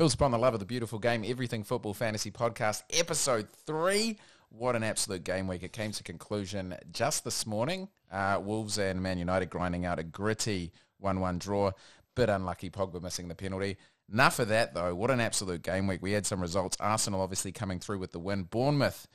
Built upon the love of the beautiful game, Everything Football Fantasy Podcast, episode three. What an absolute game week. It came to conclusion just this morning. Uh, Wolves and Man United grinding out a gritty 1-1 draw. Bit unlucky, Pogba missing the penalty. Enough of that, though. What an absolute game week. We had some results. Arsenal obviously coming through with the win. Bournemouth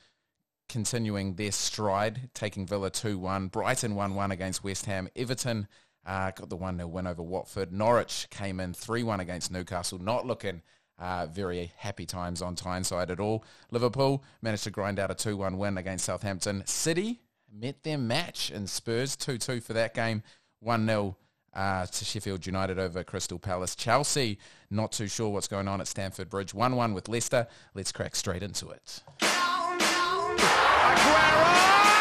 continuing their stride, taking Villa 2-1. Brighton 1-1 against West Ham. Everton uh, got the 1-0 win over Watford. Norwich came in 3-1 against Newcastle. Not looking uh, very happy times on Tyneside at all. Liverpool managed to grind out a 2-1 win against Southampton. City met their match in Spurs, 2-2 for that game, 1-0 uh, to Sheffield United over Crystal Palace. Chelsea, not too sure what's going on at Stamford Bridge, 1-1 with Leicester. Let's crack straight into it. Premier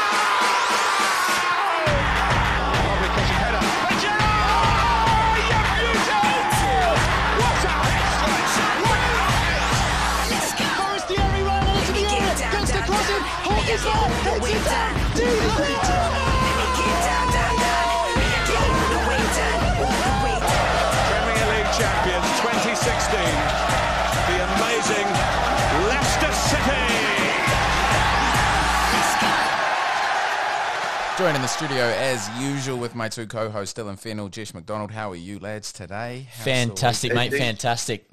Joined in the studio as usual with my two co-hosts Dylan Fennell, Jesh McDonald. How are you lads today? How's Fantastic, week? mate. Fantastic.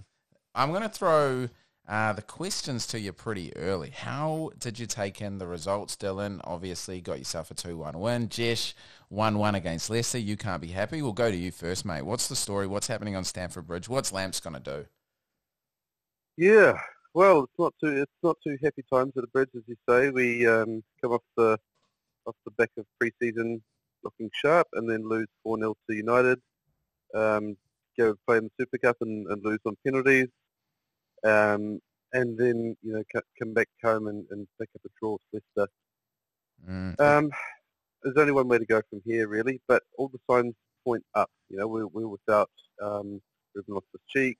I'm going to throw uh, the questions to you pretty early. How did you take in the results, Dylan? Obviously, got yourself a 2-1 win. Jesh, 1-1 against Leicester. You can't be happy. We'll go to you first, mate. What's the story? What's happening on Stamford Bridge? What's Lamps going to do? Yeah, well, it's not too it's not too happy times at the bridge, as you say. We um, come off the off the back of pre-season looking sharp, and then lose four 0 to United. Um, go play in the Super Cup and, and lose on penalties, um, and then you know co- come back home and, and pick up a draw with Leicester. Mm, Um, there's only one way to go from here, really, but all the signs point up. You know, we're, we're without um, Ruben Loftus-Cheek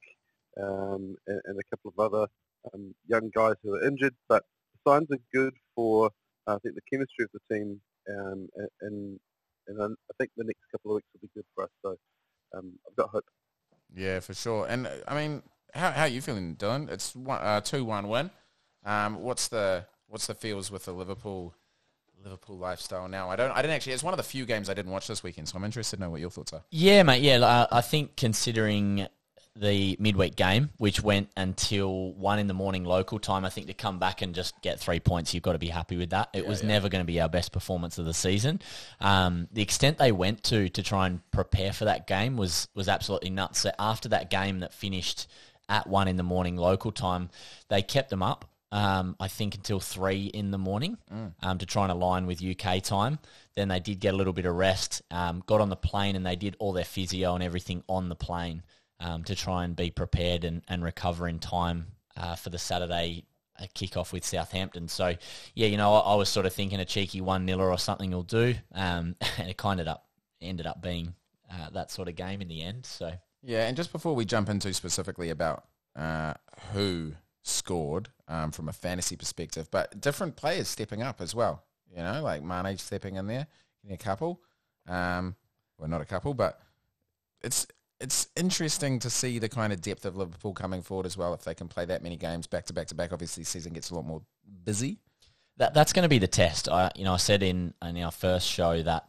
um, and, and a couple of other um, young guys who are injured, but the signs are good for, I think, the chemistry of the team, um, and and I I think the next couple of weeks will be good for us. So um, I've got hope. yeah, for sure. And, uh, I mean, how, how are you feeling, Dylan? It's one, uh, 2-1 win. Um, what's the what's the feels with the Liverpool Liverpool lifestyle now? I don't. I didn't actually. It's one of the few games I didn't watch this weekend, so I'm interested to know what your thoughts are. Yeah, mate. Yeah, like, I I think considering the midweek game, which went until one in the morning local time, I think to come back and just get three points, you've got to be happy with that. It was never going to be our best performance of the season. Um, the extent they went to to try and prepare for that game was was absolutely nuts. So after that game that finished at one in the morning local time, they kept them up. Um, I think until three in the morning um, to try and align with UK time. Then they did get a little bit of rest, um, got on the plane and they did all their physio and everything on the plane um, to try and be prepared and, and recover in time uh, for the Saturday uh, kickoff with Southampton. So, yeah, you know, I, I was sort of thinking a cheeky 1 0 or something will do. Um, and it kind of up, ended up being uh, that sort of game in the end. So, Yeah, and just before we jump into specifically about uh, who scored um, from a fantasy perspective, but different players stepping up as well. You know, like Mane stepping in there, a couple. Um, well, not a couple, but it's it's interesting to see the kind of depth of Liverpool coming forward as well. If they can play that many games back to back to back, obviously, season gets a lot more busy. that that's going to be the test. I you know I said in in our first show that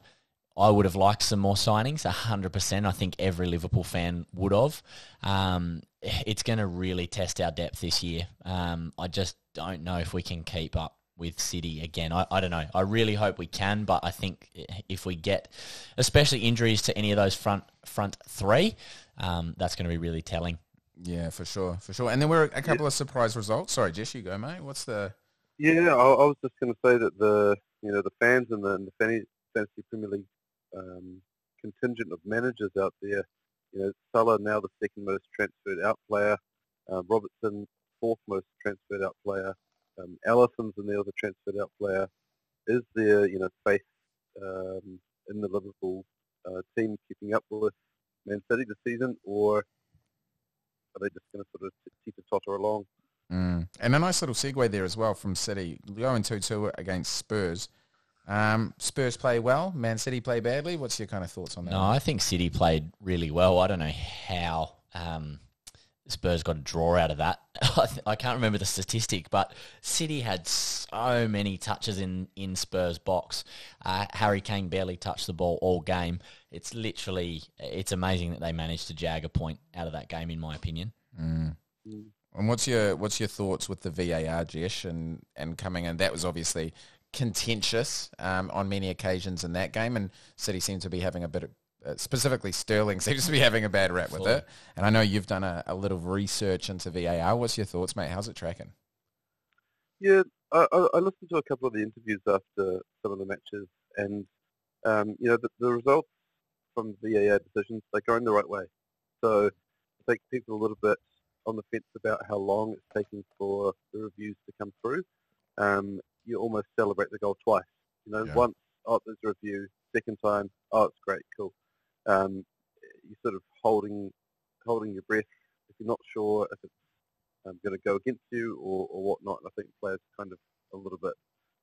I would have liked some more signings, hundred percent. I think every Liverpool fan would have. Um, it's going to really test our depth this year. Um, I just don't know if we can keep up with City again. I, I don't know. I really hope we can, but I think if we get, especially injuries to any of those front front three, um, that's going to be really telling. Yeah, for sure, for sure. And then we're a couple of surprise results. Sorry, Jess, you go, mate. What's the Yeah, I, I was just going to say that the you know the fans and the, and the fantasy, fantasy Premier League um, contingent of managers out there, you know, Salah now the second most transferred out player, uh, Robertson fourth most transferred out player, um, Alisson's and the other transferred out player. Is there you know faith um, in the Liverpool uh, team keeping up with Man City this season, or are they just going to sort of teeter totter along? Mm. And a nice little segue there as well from City. Going 2-2 against Spurs. Um, Spurs play well. Man City play badly. What's your kind of thoughts on that? No, I think City played really well. I don't know how um, Spurs got a draw out of that. I, can't remember the statistic, but City had so many touches in, in Spurs box. Uh, Harry Kane barely touched the ball all game. It's literally, it's amazing that they managed to jag a point out of that game, in my opinion. Mm. And what's your what's your thoughts with the VAR, Jesh, and, and coming in? That was obviously contentious um, on many occasions in that game, and City seemed to be having a bit of uh, specifically Sterling seems to be having a bad rap with it. And I know you've done a, a, little research into VAR. What's your thoughts, mate? How's it tracking? Yeah, I, I listened to a couple of the interviews after some of the matches, and um, you know the, the, results from VAR decisions they're going the right way. So I think people are a little bit on the fence about how long it's taking for the reviews to come through. Um, you almost celebrate the goal twice. You know, yeah. once oh there's a review, second time, oh it's great, cool um, you're sort of holding holding your breath if you're not sure if it's um, going to go against you or, or whatnot. And I think players are kind of a little bit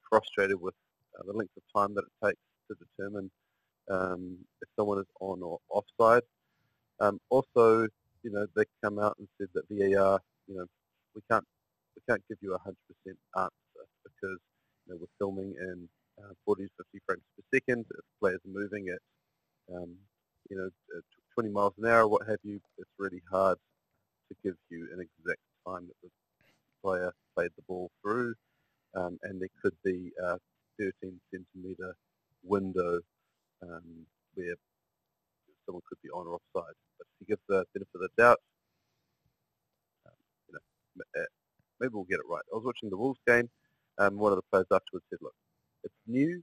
frustrated with uh, the length of time that it takes to determine um, if someone is on or offside. Um, also, you know, they come out and said that VAR, you know, we can't we can't give you a hundred percent answer because you know, we're filming in uh, 40 to 50 frames per second. If players are moving at um, you know, 20 miles an hour, what have you, it's really hard to give you an exact time that the player played the ball through. Um, and there could be a 13 centimetre window um, where someone could be on or offside. But to give the benefit of the doubt, um, you know, uh, maybe we'll get it right. I was watching the Wolves game. Um, one of the players afterwards said, look, it's new.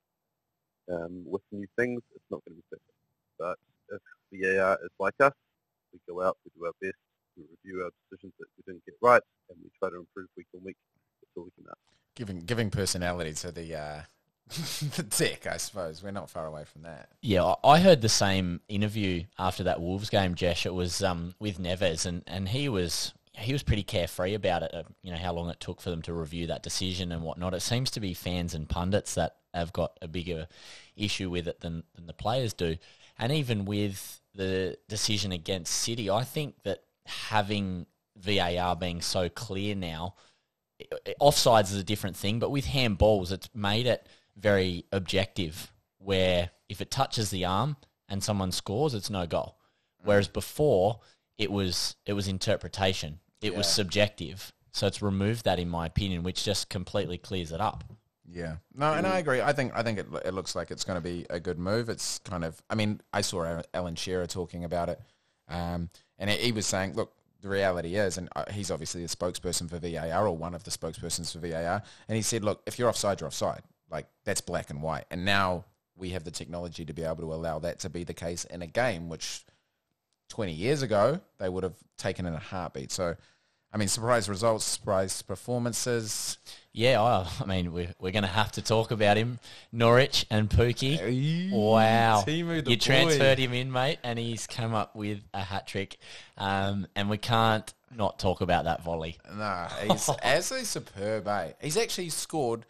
Um, with new things, it's not going to be perfect. But if VAR is like us, we go out, we do our best, we review our decisions that we didn't get right, and we try to improve week on week. That's all we can ask. Giving giving personality to the uh, the deck, I suppose. We're not far away from that. Yeah, I heard the same interview after that Wolves game, Jesh. It was um, with Neves, and, and he was he was pretty carefree about it. Uh, you know how long it took for them to review that decision and whatnot. It seems to be fans and pundits that have got a bigger issue with it than, than the players do. And even with the decision against City, I think that having VAR being so clear now, offsides is a different thing, but with handballs, it's made it very objective where if it touches the arm and someone scores, it's no goal. Whereas before, it was it was interpretation. It yeah. was subjective. So it's removed that, in my opinion, which just completely clears it up. Yeah, no, and I agree. I think I think it, it looks like it's going to be a good move. It's kind of, I mean, I saw Alan Shearer talking about it, um, and he was saying, look, the reality is, and uh, he's obviously a spokesperson for VAR or one of the spokespersons for VAR, and he said, look, if you're offside, you're offside. Like that's black and white. And now we have the technology to be able to allow that to be the case in a game, which 20 years ago they would have taken in a heartbeat. So I mean, surprise results, surprise performances. Yeah, I, I mean, we're, we're going to have to talk about him. Norwich and Pukki. Hey, wow. you boy. transferred him in, mate, and he's come up with a hat trick. Um, and we can't not talk about that volley. Nah, he's as a superb, eh? He's actually scored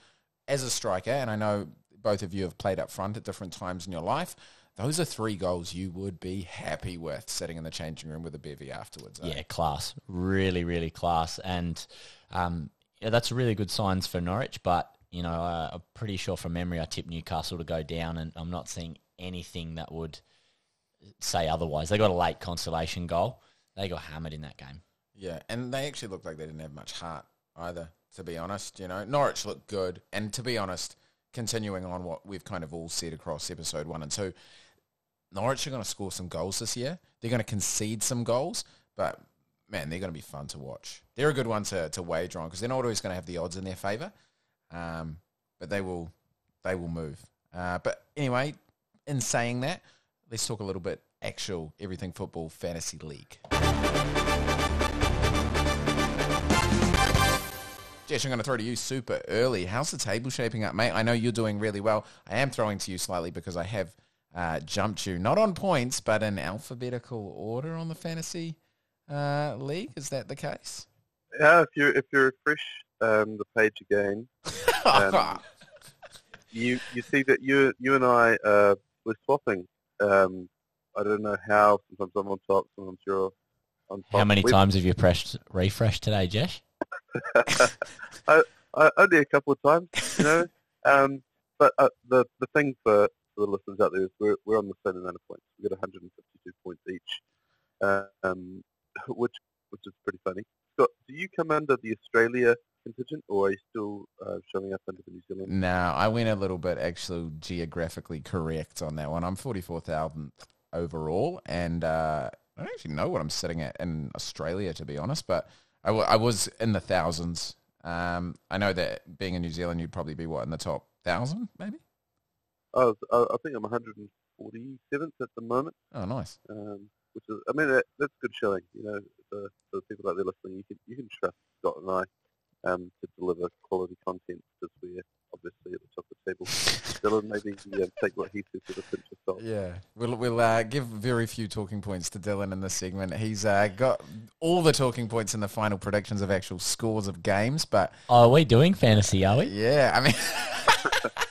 as a striker, and I know both of you have played up front at different times in your life those are three goals you would be happy with sitting in the changing room with a bevy afterwards. Eh? Yeah, class. Really, really class. And um, yeah, that's really good signs for Norwich. But, you know, I'm pretty sure from memory I tipped Newcastle to go down, and I'm not seeing anything that would say otherwise. They got a late consolation goal. They got hammered in that game. Yeah, and they actually looked like they didn't have much heart either, to be honest. You know, Norwich looked good. And to be honest, continuing on what we've kind of all said across episode one and two, Norwich are going to score some goals this year. They're going to concede some goals, but man, they're going to be fun to watch. They're a good one to, to wager on because they're not always going to have the odds in their favour, um, but they will they will move. Uh, but anyway, in saying that, let's talk a little bit actual everything football fantasy league. Jess, I'm going to throw to you super early. How's the table shaping up, mate? I know you're doing really well. I am throwing to you slightly because I have – uh, jumped you, not on points, but in alphabetical order on the fantasy uh, league. Is that the case? Yeah, if you if you refresh um, the page again, um, you you see that you you and I uh, were swapping. Um, I don't know how. Sometimes I'm on top, sometimes you're on top. How many We- times have you pressed refresh today, Jesh? I, I, only a couple of times, you know. um, but uh, the the thing for, for the listeners out there is we're we're on the same amount of points. We've got 152 points each, um, which which is pretty funny. Scott, do you come under the Australia contingent, or are you still uh, showing up under the New Zealand? No, I went a little bit actually geographically correct on that one. I'm 44,000th overall, and uh, I don't actually know what I'm sitting at in Australia, to be honest, but I, w- I was in the thousands. Um, I know that being in New Zealand, you'd probably be, what, in the top thousand, maybe? I, was, I, I think I'm 147th at the moment, Oh, nice. um, which is I mean that, that's good showing. You know, for, for the people out there listening, you can you can trust Scott and I um, to deliver quality content because we're obviously at the top of the table. Dylan, maybe um, take what he says with a pinch of salt. Yeah, we'll we'll uh, give very few talking points to Dylan in this segment. He's uh, got all the talking points in the final predictions of actual scores of games, but Oh, are we doing fantasy, are we? yeah, I mean,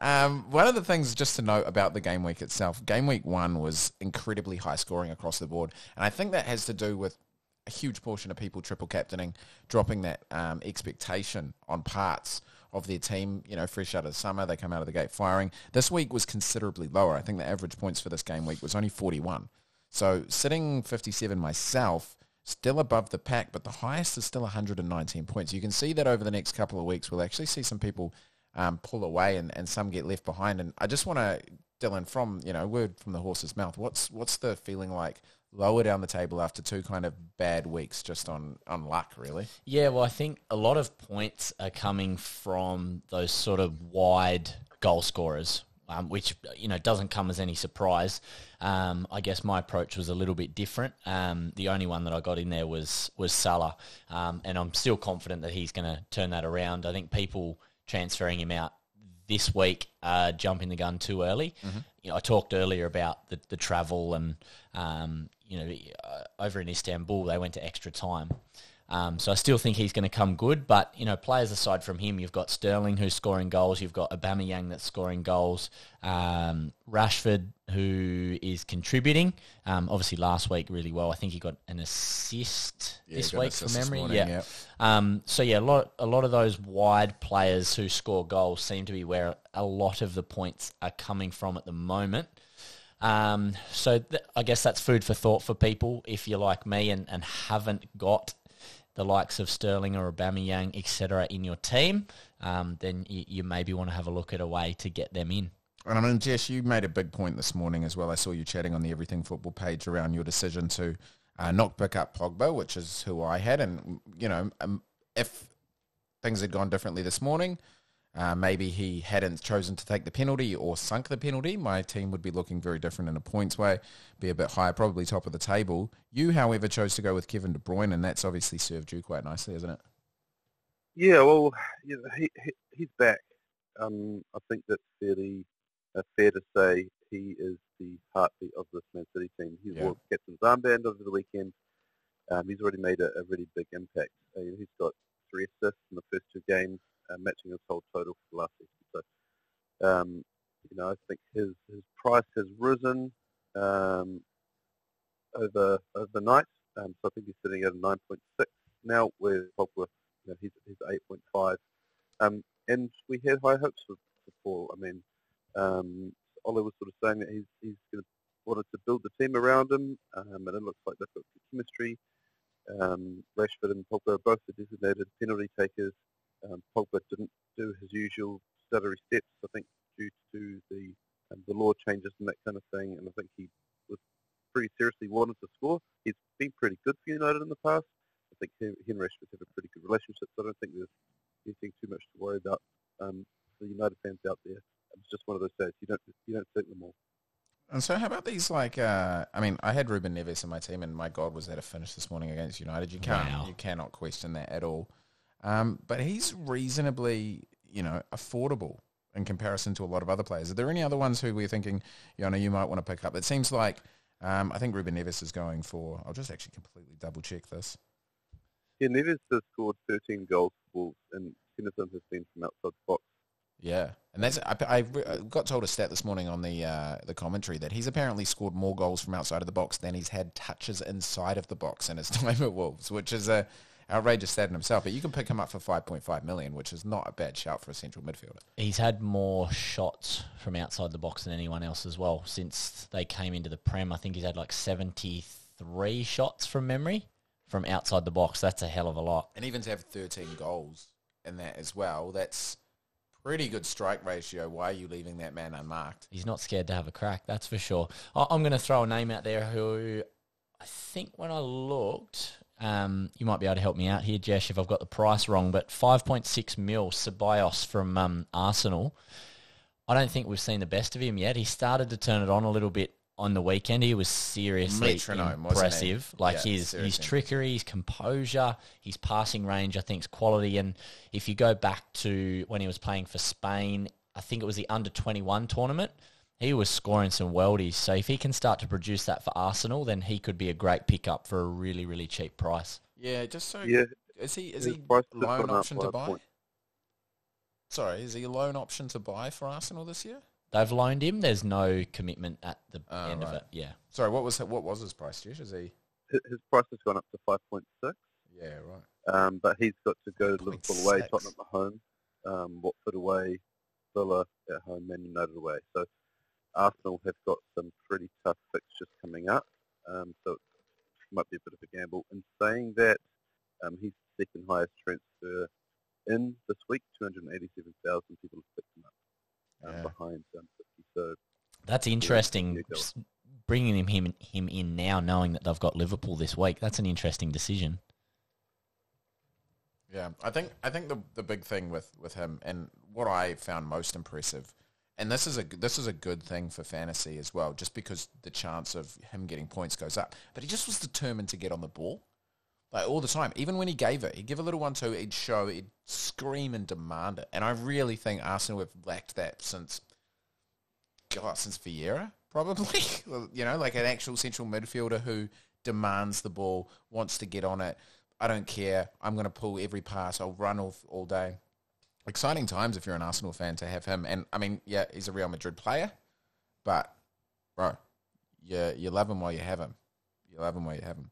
um, one of the things just to note about the game week itself, game week one was incredibly high scoring across the board, and I think that has to do with a huge portion of people triple captaining, dropping that um, expectation on parts of their team. You know, fresh out of the summer, they come out of the gate firing. This week was considerably lower. I think the average points for this game week was only 41. So sitting 57 myself, still above the pack, but the highest is still 119 points. You can see that over the next couple of weeks, we'll actually see some people um, pull away and, and some get left behind. And I just want to, Dylan, from, you know, word from the horse's mouth, what's what's the feeling like lower down the table after two kind of bad weeks just on, on luck, really? Yeah, well, I think a lot of points are coming from those sort of wide goal scorers, um, which you know doesn't come as any surprise. Um, I guess my approach was a little bit different. Um, the only one that I got in there was was Salah, um, and I'm still confident that he's going to turn that around. I think people transferring him out this week uh, jumping the gun too early. You know, I talked earlier about the, the travel and um, you know uh, over in Istanbul they went to extra time. Um, so I still think he's going to come good, but you know, players aside from him, you've got Sterling who's scoring goals, you've got Aubameyang that's scoring goals, um, Rashford who is contributing. Um, obviously, last week really well. I think he got an assist Yeah, this week from assist memory. morning, yeah. Um, so yeah, a lot a lot of those wide players who score goals seem to be where a lot of the points are coming from at the moment. Um, so th- I guess that's food for thought for people if you're like me and, and haven't got the likes of Sterling or Aubameyang, etc., in your team. Um, then you, you maybe want to have a look at a way to get them in. And I mean, Jess, you made a big point this morning as well. I saw you chatting on the Everything Football page around your decision to uh, not pick up Pogba, which is who I had. And, you know, um, if things had gone differently this morning, uh, maybe he hadn't chosen to take the penalty or sunk the penalty, my team would be looking very different in a points way, be a bit higher, probably top of the table. You, however, chose to go with Kevin De Bruyne, and that's obviously served you quite nicely, isn't it? Yeah, well, you know, he, he he's back. Um, I think that's fairly uh, fair to say. He is the heartbeat of this Man City team. He Yeah. wore captain's armband over the weekend. Um, he's already made a, a really big impact. Uh, he's got three assists in the first two games, uh, matching his whole total for the last season. So, um, you know, I think his his price has risen um, over overnight. Um, so I think he's sitting at a 9.6 now, where Pogba you know, he's, he's 8.5. Um, and we had high hopes for, for Paul. I mean, um, Ole was sort of saying that he's, he's going to wanted to build the team around him, um, and it looks like they've got good chemistry. Um, Rashford and Pogba are both the designated penalty takers. Um, Pogba didn't do his usual stuttery steps, I think, due to the um, the law changes and that kind of thing. And I think he was pretty seriously wanted to score. He's been pretty good for United in the past. I think he he and Rashford have a pretty good relationship, so I don't think there's anything too much to worry about. Um, for the United fans out there, it's just one of those days. You don't you don't think them all. And so how about these like uh, I mean I had Ruben Neves in my team and my God was that a finish this morning against United. You can't Wow. you cannot question that at all. Um, but he's reasonably, you know, affordable in comparison to a lot of other players. Are there any other ones who we're thinking, you know, you might want to pick up? It seems like um, I think Ruben Neves is going for I'll just actually completely double check this. Yeah, Neves has scored 13 goals for Wolves, and 10 of them has been from outside the box. Yeah, and that's I, I got told a stat this morning on the uh, the commentary that he's apparently scored more goals from outside of the box than he's had touches inside of the box in his time at Wolves, which is a outrageous stat in himself. But you can pick him up for five point five million, which is not a bad shout for a central midfielder. He's had more shots from outside the box than anyone else as well since they came into the Prem. I think he's had like seventy three shots from memory from outside the box. That's a hell of a lot. And even to have thirteen goals in that as well, that's pretty good strike ratio. Why are you leaving that man unmarked? He's not scared to have a crack, that's for sure. I- I'm going to throw a name out there who I think when I looked, um, you might be able to help me out here, Jesh, if I've got the price wrong, but 5.6 mil, Ceballos from um, Arsenal. I don't think we've seen the best of him yet. He started to turn it on a little bit on the weekend. He was seriously Metronome, impressive. Like Yeah, his his trickery, his composure, his passing range, I think is quality. And if you go back to when he was playing for Spain, I think it was the under twenty one tournament. He was scoring some worldies. So if he can start to produce that for Arsenal, then he could be a great pickup for a really, really cheap price. Yeah, just so Yeah, is he is his he loan option to a buy? point. Sorry, is he a loan option to buy for Arsenal this year? They've loaned him. There's no commitment at the Oh, end of it. Yeah. Sorry, what was what was his price, Josh? Is he? His his price has gone up to 5.6, Yeah, right. um, but he's got to go to Liverpool away, 0.6. Tottenham at home, um, Watford away, Villa at home, Man United away. So Arsenal have got some pretty tough fixtures coming up, um, so it might be a bit of a gamble. In saying that, um, he's the second highest transfer in this week, 287,000 people have picked him up um, Yeah. behind um, 50. So That's interesting. yeah, Bringing him, him him in now, knowing that they've got Liverpool this week, that's an interesting decision. Yeah, I think I think the the big thing with, with him and what I found most impressive, and this is a this is a good thing for fantasy as well, just because the chance of him getting points goes up. But he just was determined to get on the ball, like all the time. Even when he gave it, he'd give a little one two, he'd show, he'd scream and demand it. And I really think Arsenal have lacked that since, God, since Vieira probably. You know, like an actual central midfielder who demands the ball, wants to get on it. I don't care. I'm going to pull every pass. I'll run all, all day. Exciting times if you're an Arsenal fan to have him. And I mean, yeah, he's a Real Madrid player, but bro, you you love him while you have him. You love him while you have him.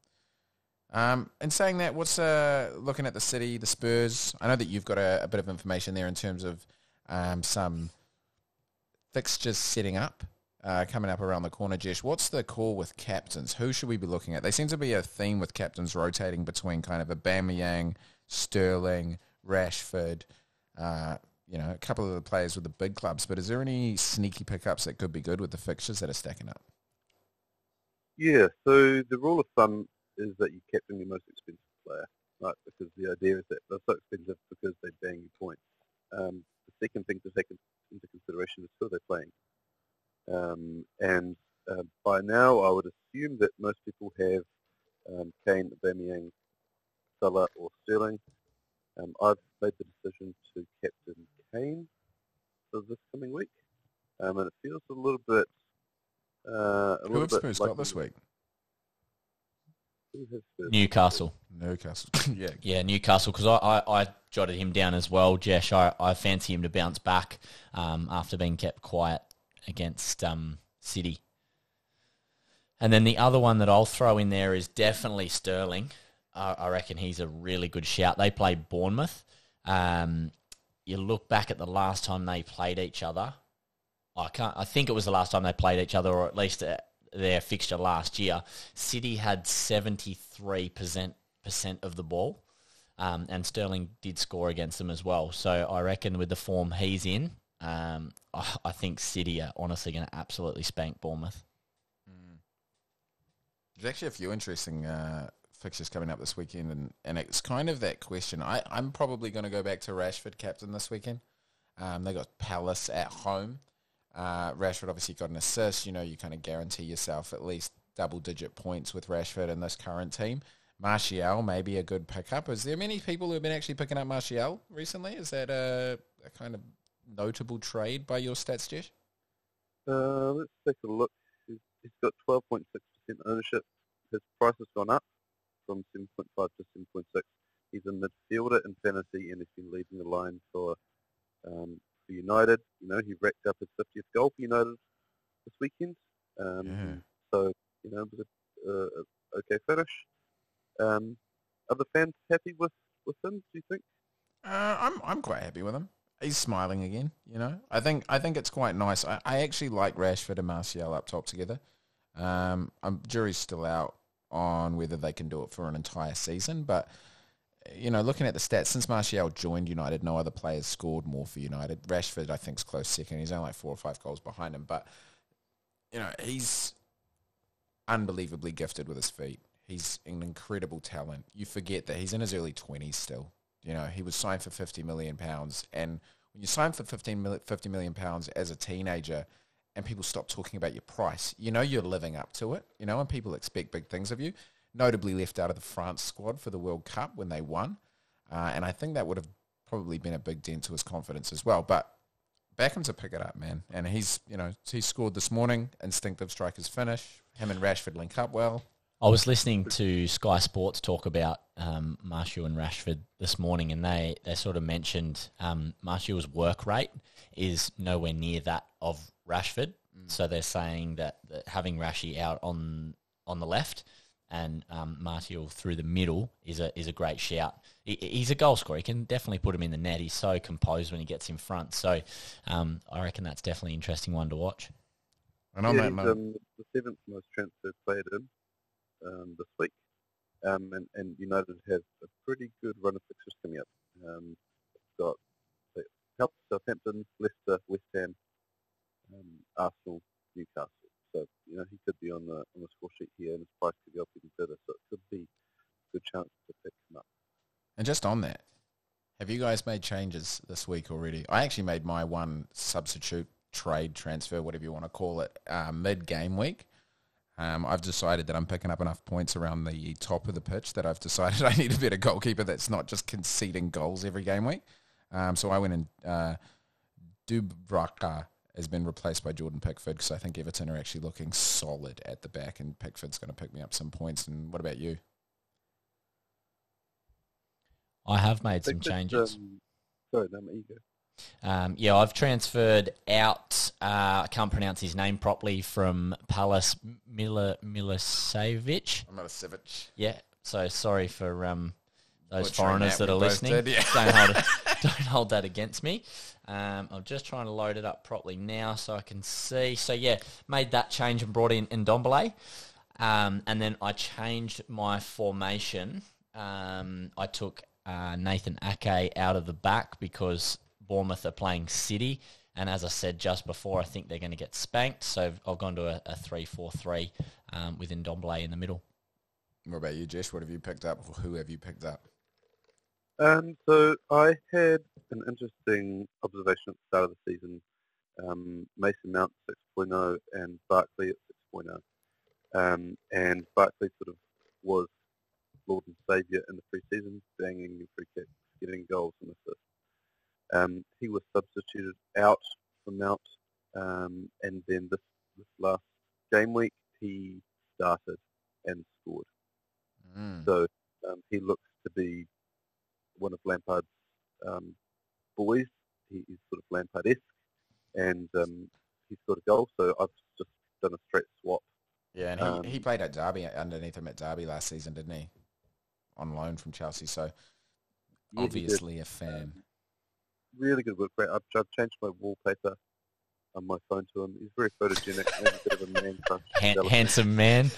Um, in saying that, what's uh, looking at the City, the Spurs? I know that you've got a, a bit of information there in terms of um, some fixtures setting up uh, coming up around the corner, Jesh. What's the call with captains? Who should we be looking at? They seem to be a theme with captains rotating between kind of Aubameyang, Sterling, Rashford, uh, you know, a couple of the players with the big clubs. But is there any sneaky pickups that could be good with the fixtures that are stacking up? Yeah, so the rule of thumb is that you captain your most expensive player, right? Because the idea is that they're so expensive because they bang you points. Um, the second thing to take into consideration is who they're playing. Um, and uh, by now, I would assume that most people have um, Kane, Aubameyang, Salah, or Sterling. Um, I've made the decision to captain Kane for this coming week, um, and it feels a little bit. Uh, a Who little have bit Spurs like got this week? Who has Spurs? Newcastle. Newcastle. yeah. Yeah, Newcastle, because I, I, I jotted him down as well, Jesh. I, I fancy him to bounce back um, after being kept quiet against um, City. And then the other one that I'll throw in there is definitely Sterling. I I reckon he's a really good shout. They play Bournemouth. Um, you look back at the last time they played each other. I can't. I think it was the last time they played each other, or at least uh, their fixture last year. City had seventy three percent percent of the ball, um, and Sterling did score against them as well. So I reckon with the form he's in, um, I, I think City are honestly going to absolutely spank Bournemouth. There's actually a few interesting uh, fixtures coming up this weekend, and, and it's kind of that question. I, I'm probably going to go back to Rashford captain this weekend. Um, they got Palace at home. Uh, Rashford obviously got an assist. You know, you kind of guarantee yourself at least double-digit points with Rashford in this current team. Martial may be a good pickup. Is there many people who have been actually picking up Martial recently? Is that a, a kind of notable trade by your stats, Jesh? Uh, let's take a look. He's, he's got 12.6% ownership. His price has gone up from 7.5 to 7.6. He's a midfielder in fantasy and he's been leading the line for um, for United. You know, he racked up his 50th goal for United this weekend. Um, Yeah. So, you know, it was a, a okay finish. Um, are the fans happy with, with him, do you think? Uh, I'm I'm quite happy with him. He's smiling again. You know, I think I think it's quite nice. I, I actually like Rashford and Martial up top together. Um, I'm, jury's still out on whether they can do it for an entire season, but you know, looking at the stats since Martial joined United, no other players scored more for United. Rashford, I think, is close second. He's only like four or five goals behind him, but you know, he's unbelievably gifted with his feet. He's an incredible talent. You forget that he's in his early twenties still. You know, he was signed for fifty million pounds, and when you sign for 15 mil- 50 million pounds as a teenager, and people stop talking about your price, you know you're living up to it. You know, and people expect big things of you. Notably left out of the France squad for the World Cup when they won, uh, and I think that would have probably been a big dent to his confidence as well. But Beckham's a pick it up, man, and he's you know he scored this morning. Instinctive strikers finish. Him and Rashford link up well. I was listening to Sky Sports talk about um, Martial and Rashford this morning, and they, they sort of mentioned um, Martial's work rate is nowhere near that of Rashford. So they're saying that, that having Rashi out on on the left and um, Martial through the middle is a is a great shout. He, he's a goal scorer. He can definitely put him in the net. He's so composed when he gets in front. So um, I reckon that's definitely an interesting one to watch. And on yeah, that note, um, the seventh most transferred player in um, this week. Um, and, and United have a pretty good run of fixtures coming up. Um, it's got they help Southampton, Leicester, West Ham, um, Arsenal, Newcastle. So you know he could be on the on the score sheet here, and his price could be up even further. So it could be a good chance to pick him up. And just on that, have you guys made changes this week already? I actually made my one substitute trade transfer, whatever you want to call it, uh, mid game week. Um, I've decided that I'm picking up enough points around the top of the pitch that I've decided I need a better goalkeeper that's not just conceding goals every game week. Um, so I went and uh, Dubravka has been replaced by Jordan Pickford because I think Everton are actually looking solid at the back and Pickford's going to pick me up some points. And what about you? I have made some changes. Um, sorry, no, you go. Um, yeah, I've transferred out. Uh, I can't pronounce his name properly from Palace Mila Milicevic. I'm not a Sivic. Yeah, so sorry for um, those Butchering foreigners that, that, are listening. did, yeah. don't hold it, don't hold that against me. Um, I'm just trying to load it up properly now so I can see. So yeah, made that change and brought in Ndombele. Um, and then I changed my formation. Um, I took uh, Nathan Ake out of the back because Bournemouth are playing City. And as I said just before, I think they're going to get spanked. So I've gone to a, a 3-4-3 um, with Ndombele in the middle. What about you, Jesh? What have you picked up? Who have you picked up? Um, so I had an interesting observation at the start of the season. Um, Mason Mount 6.0 and Barkley at 6.0. Um, and Barkley sort of was Lord and Saviour in the pre-season, banging free kicks, getting goals and assists. Um, he was substituted out for Mount, um, and then this, this last game week he started and scored. Mm. So um, he looks to be one of Lampard's um, boys. He, is sort of Lampard-esque, and um, he scored a goal. So I've just done a straight swap. Yeah, and he, Um, he played at Derby underneath him at Derby last season, didn't he? On loan from Chelsea, so Yeah, obviously a fan. Really good work rate. I've, I've changed my wallpaper on my phone to him. He's very photogenic and a bit of a man crush. Han- handsome man.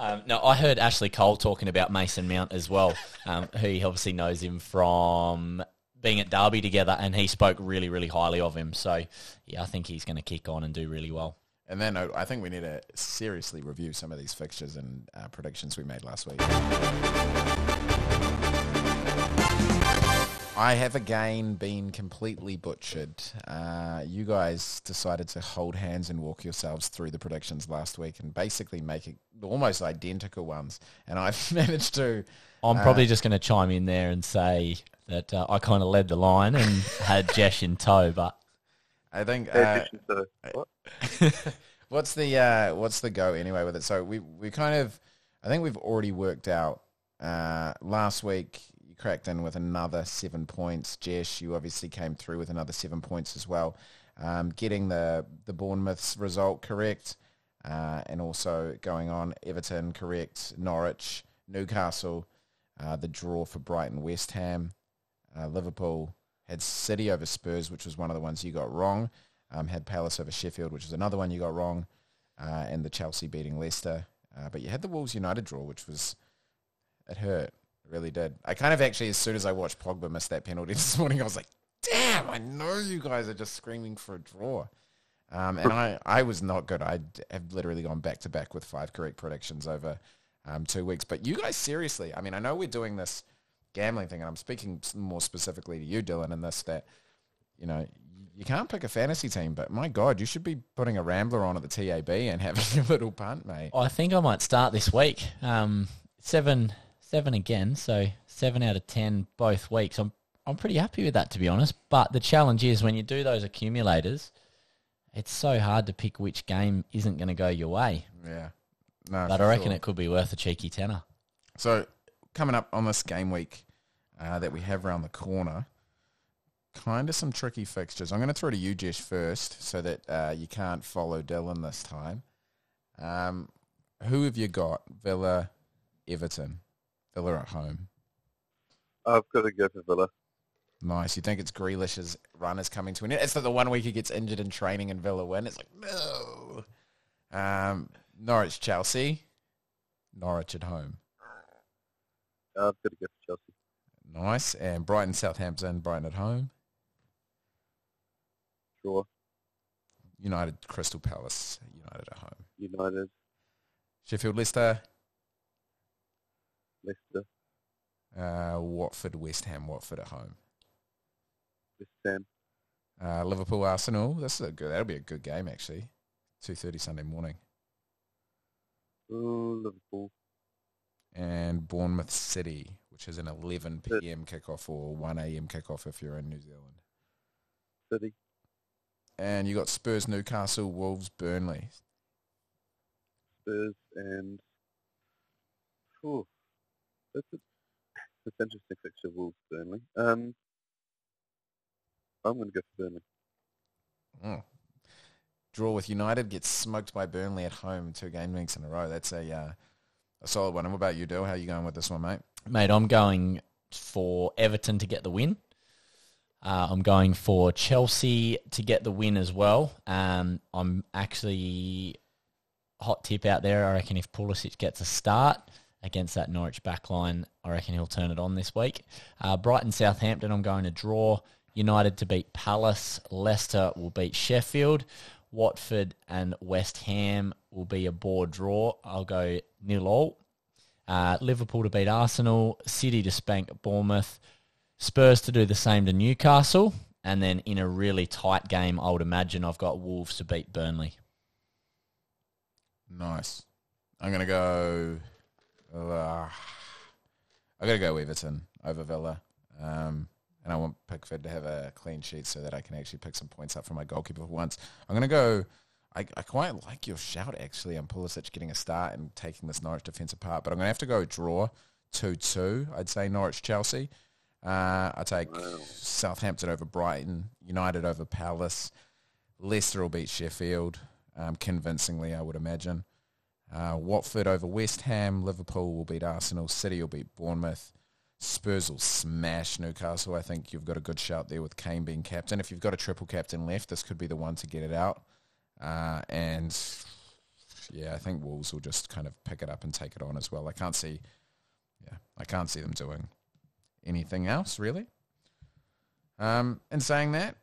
Um, no, I heard Ashley Cole talking about Mason Mount as well, um, who he obviously knows him from being at Derby together, and he spoke really, really highly of him. So, yeah, I think he's going to kick on and do really well. And then uh, I think we need to seriously review some of these fixtures and uh, predictions we made last week. I have again been completely butchered. Uh, you guys decided to hold hands and walk yourselves through the predictions last week and basically make it almost identical ones. And I've managed to I'm probably just going to chime in there and say that uh, I kind of led the line and had Jesh in tow, but I think uh, what? what's the uh, what's the go anyway with it? So we we kind of I think we've already worked out uh, last week. In with another seven points. Jesh, you obviously came through with another seven points as well. Um, getting the, the Bournemouth's result correct uh, and also going on Everton correct, Norwich, Newcastle, uh, the draw for Brighton, West Ham, uh, Liverpool had City over Spurs, which was one of the ones you got wrong. Um, had Palace over Sheffield, which was another one you got wrong, uh, and the Chelsea beating Leicester. Uh, but you had the Wolves United draw, which was it hurt, really did. I kind of actually, as soon as I watched Pogba miss that penalty this morning, I was like, damn, I know you guys are just screaming for a draw. Um, and I, I was not good. I have literally gone back to back with five correct predictions over um, two weeks. But you guys, seriously, I mean, I know we're doing this gambling thing, and I'm speaking more specifically to you, Dylan, in this that, you know, you can't pick a fantasy team, but my God, you should be putting a Rambler on at the TAB and having a little punt, mate. I think I might start this week. Um, seven, seven again, so seven out of ten both weeks. I'm I'm pretty happy with that, to be honest. But the challenge is when you do those accumulators, it's so hard to pick which game isn't going to go your way. Yeah. No, But I reckon sure. it could be worth a cheeky tenner. So coming up on this game week uh, that we have around the corner, kind of some tricky fixtures. I'm going to throw to you, Jesh, first, so that uh, you can't follow Dylan this time. Um, who have you got? Villa, Everton. Villa at home. I've got to go for Villa. Nice. You think it's Grealish's run is coming to an end? It's like the one week he gets injured in training and Villa win. It's like, no. Um, Norwich, Chelsea. Norwich at home. I've got to go for Chelsea. Nice. And Brighton, Southampton, Brighton at home. Draw. United, Crystal Palace, United at home. United. Sheffield, Leicester, Leicester. uh, Watford, West Ham, Watford at home. West Ham. Uh, Liverpool, Arsenal. This is a good. That'll be a good game actually. Two thirty Sunday morning. Ooh, Liverpool. And Bournemouth City, which is an eleven p.m. kickoff or one a.m. kickoff if you're in New Zealand. City. And you got Spurs, Newcastle, Wolves, Burnley. Spurs and Ooh, that's a that's an interesting fixture. Wolves Burnley. Um, I'm going to go for Burnley. Mm. Draw with United, gets smoked by Burnley at home two game weeks in a row. That's a uh, a solid one. And what about you, Dill? How are you going with this one, mate? Mate, I'm going for Everton to get the win. Uh, I'm going for Chelsea to get the win as well. Um, I'm actually hot tip out there. I reckon if Pulisic gets a start against that Norwich backline, I reckon he'll turn it on this week. Uh, Brighton, Southampton, I'm going to draw. United to beat Palace. Leicester will beat Sheffield. Watford and West Ham will be a board draw. I'll go nil all. Uh, Liverpool to beat Arsenal, City to spank Bournemouth, Spurs to do the same to Newcastle, and then in a really tight game, I would imagine I've got Wolves to beat Burnley. Nice. I'm gonna go. Uh, I gotta go Everton over Villa, um, and I want Pickford to have a clean sheet so that I can actually pick some points up for my goalkeeper for once. I'm gonna go. I, I quite like your shout actually on Pulisic getting a start and taking this Norwich defence apart, but I'm gonna have to go draw two two. I'd say Norwich Chelsea. Uh, I take Southampton over Brighton, United over Palace, Leicester will beat Sheffield um, convincingly, I would imagine. Uh, Watford over West Ham, Liverpool will beat Arsenal, City will beat Bournemouth, Spurs will smash Newcastle. I think you've got a good shout there with Kane being captain. If you've got a triple captain left, this could be the one to get it out. Uh, and yeah, I think Wolves will just kind of pick it up and take it on as well. I can't see, yeah, I can't see them doing anything else really. Um, and saying that,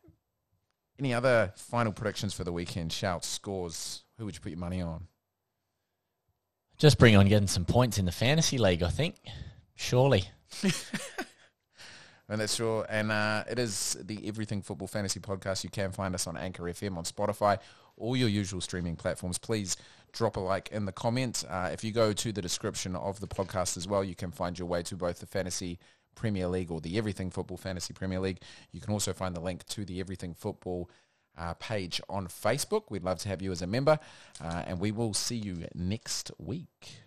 any other final predictions for the weekend? Shouts, scores. Who would you put your money on? Just bring on getting some points in the fantasy league, I think. Surely. And that's sure. And uh, it is the Everything Football Fantasy Podcast. You can find us on Anchor FM, on Spotify, all your usual streaming platforms. Please drop a like in the comment. Uh, if you go to the description of the podcast as well, you can find your way to both the Fantasy Premier League or the Everything Football Fantasy Premier League. You can also find the link to the Everything Football uh, page on Facebook. We'd love to have you as a member, uh, and we will see you next week.